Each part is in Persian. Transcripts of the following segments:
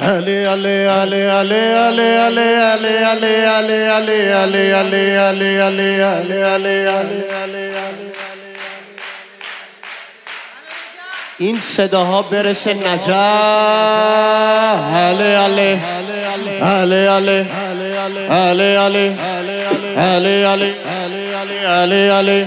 علی علی علی علی علی علی علی علی علی علی علی علی علی علی علی علی علی علی این صداها برسه نجف علی علی علی علی علی علی علی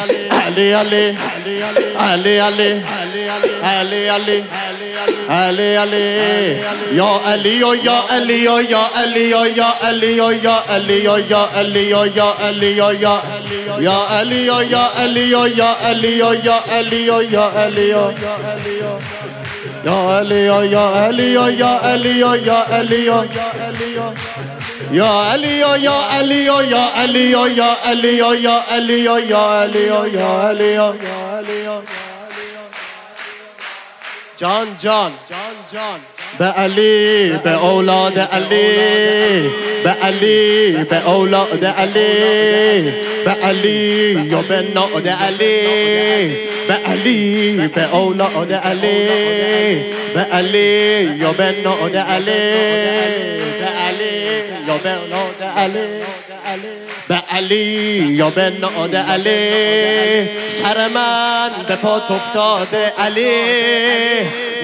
علی علی علی علی علی علی علی علی علی یا علی یا علی یا علی یا علی یا علی یا علی یا علی یا یا علی یا علی یا علی یا علی یا علی یا علی یا علی یا علی یا علی یا علی یا علی یا علی یا علی یا علی یا علی یا علی یا جان جان جان جان. به علی به اولاد علی. به علی به اولاد علی. به علی یا به ناد علی. به علی به اولاد علی. به علی یا به علی. علی. به علی. یا به ناد علی. سر من به پات افتاده علی.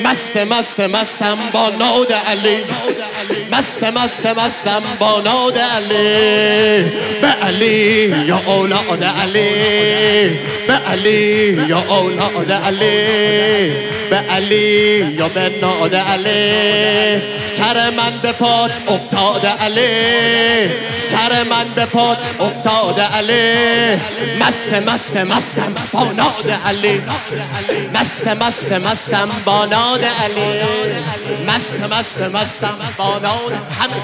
مست مست مستم با ناد علی. مست مست مستم با ناد علی. به علی یا اولاد علی. به علی یا اولاد علی. به علی یا به ناد علی. سر من به پات افتاده علی. سر من به پات افتاده علی. مست مست مستم با ناد علی. مست مست مستم با ناد علی. مست مست مستم با ناد همه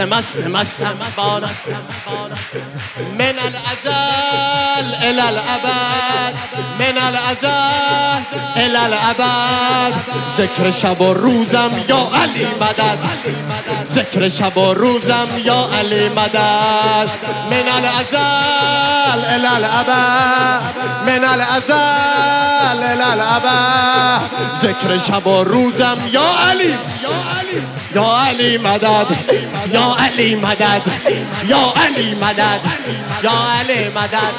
مست مست با ناد من الازل الى الابد من الازل الى الابد ذکر شب و روزم یا علی مدد ذکر شب و روزم یا علی مدد من الازل الى الابد من الازل الى الابد ذکر شب و روزم یا علی یا علی مدد یا علی مدد یا علی مدد یا علی مدد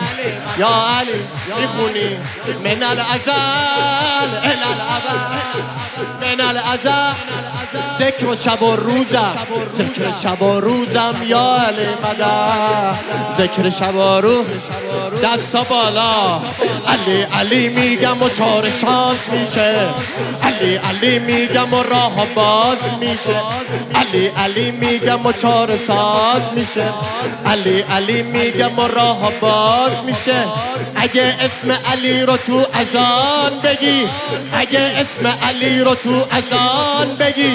یا علی می‌خونی؟ من الازل من الازل ذکر شب و روزم ذکر شب و روزم یا علی مدد. ذکر شب و روز دستا بالا. علی علی میگم و چار شانس میشه. علی علی میگم و راه باز میشه. علی علی میگم و چار ساز میشه. علی علی میگم و راه باز میشه. اگه اسم علی رو تو ازان بگی اگه اسم علی رو تو ازان بگی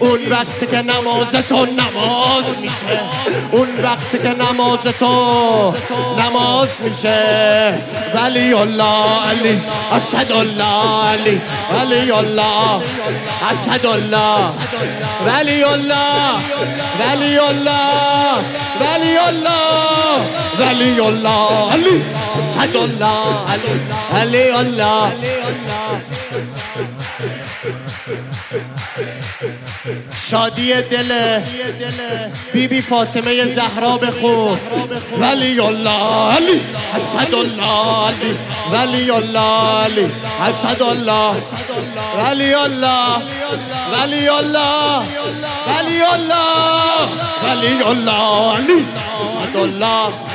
اون وقتی که نماز تو نماز میشه. اون وقتی که نماز تو نماز میشه. ولی الله علی اسد الله علی. ولی الله اسد الله. ولی الله ولی الله ولی الله ولی الله علی الله علی الله. شادی دل بی بی فاطمه زهرا بخون. ولی الله علی حسد الله علی. ولی الله علی حسد الله. ولی الله ولی الله ولی الله ولی الله علی حسد الله.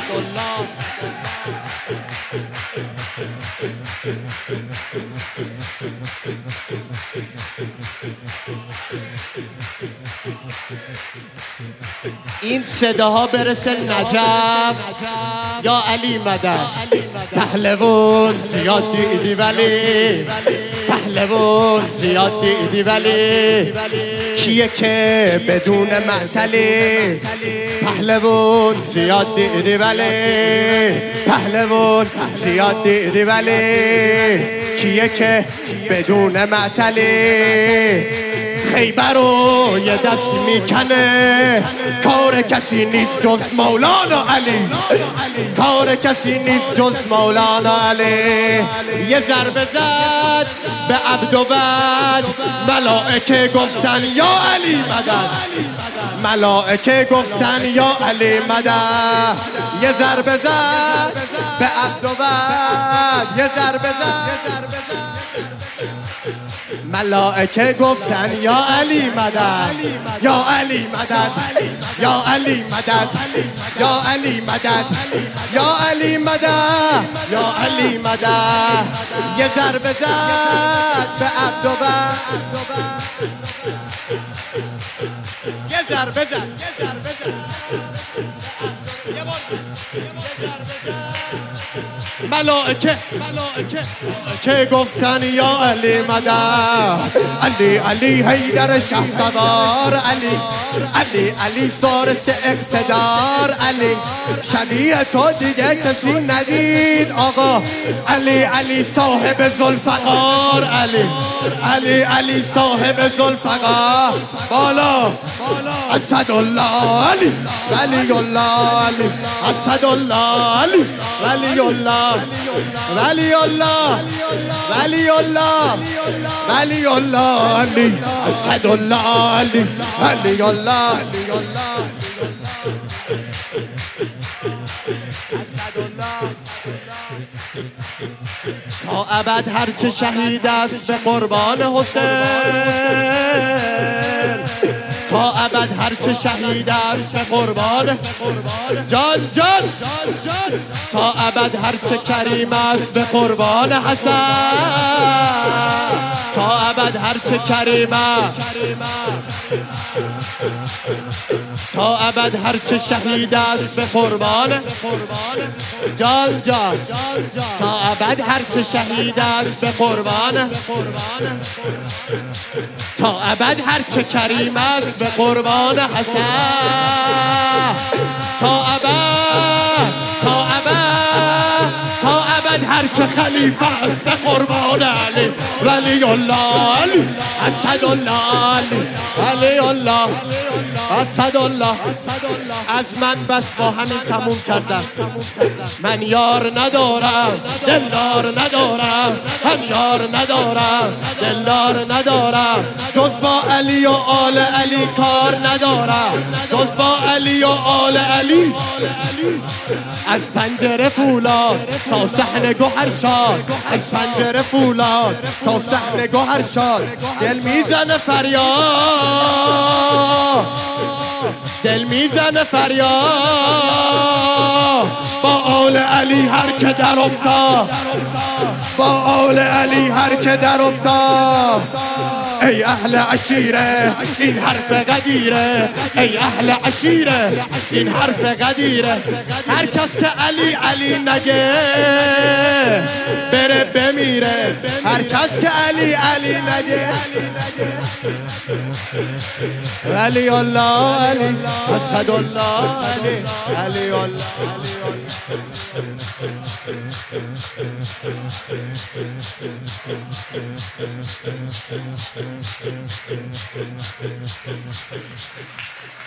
این صداها برسه نجف. یا علی مدد. پهلوون زیاد دیدی ولی. پهلوون زیاد دیدی ولی. کیه که بدون معتلی پهلوون زیاد دیدی ولی. پهلوون زیاد دیدی ولی. کیه که بدون معتلی خیبر رو یه دست می‌کنه. کار کسی نیست جز مولانا علی. کار کسی نیست جز مولانا علی. یه ضربه زد به عبد و ملائکه گفتن یا علی مدد ملائکه گفتن یا علی مدد یه ضربه زد به عبد و یه ضربه زد. ملائکه گفتن یا علی مدد یا علی مدد یا علی مدد یا علی مدد یا علی مدد یا علی مدد. یه ضربه زد به عبد و یه ضربه زد یه ضربه زد. ملائکه ملائکه. که گفتن یا علی مدد علی علی حیدر شه سوار. علی علی علی سارس اقتدار. علی شبیه تو دیگه کسی ندید آقا. علی علی صاحب زلفقار علی علی علی صاحب زلفقار بالا اسد الله علی ولی الله علی. اسد الله علی ولی الله ولی الله ولی الله ولی الله علی اسد الله علی ولی الله تا ابد هرچه شهید است به قربان حسین. تا ابد هر چه شهید است قربان. جان جان تا ابد هر چه کریم است به قربان حسن. تا ابد هر چه کریم تا ابد هر چه شهید است به قربان. جان جان. تا ابد هر چه شهید است به قربان. تا ابد هر چه کریم است به قربان حسن. تا ابد چه خلیفه است قربان علی. ولی الله علی اسد الله علی ولی الله اسد الله. از من بس با همین تموم کردم من یار ندارم دلدار ندارم. هم یار ندارم دلدار ندارم. جز با علی و آل علی کار ندارم. جز با علی و آل علی. از پنجره فولاد تا صحنه گوهر شاد. از پنجره فولاد تا صحنه گوهر شاد. دل می‌زنه فریاد. دل می‌زنه فریاد. با آل علی هر که در افتاد. با آل علی هر که در افتاد. ای اهل عشیره این حرف قدیره ای اهل عشیره این حرف قدیره هر کس که علی علی نگه بره بمیره. هر کس که علی علی نگه. علی الله علی اسد الله علی علی الله. Thank you.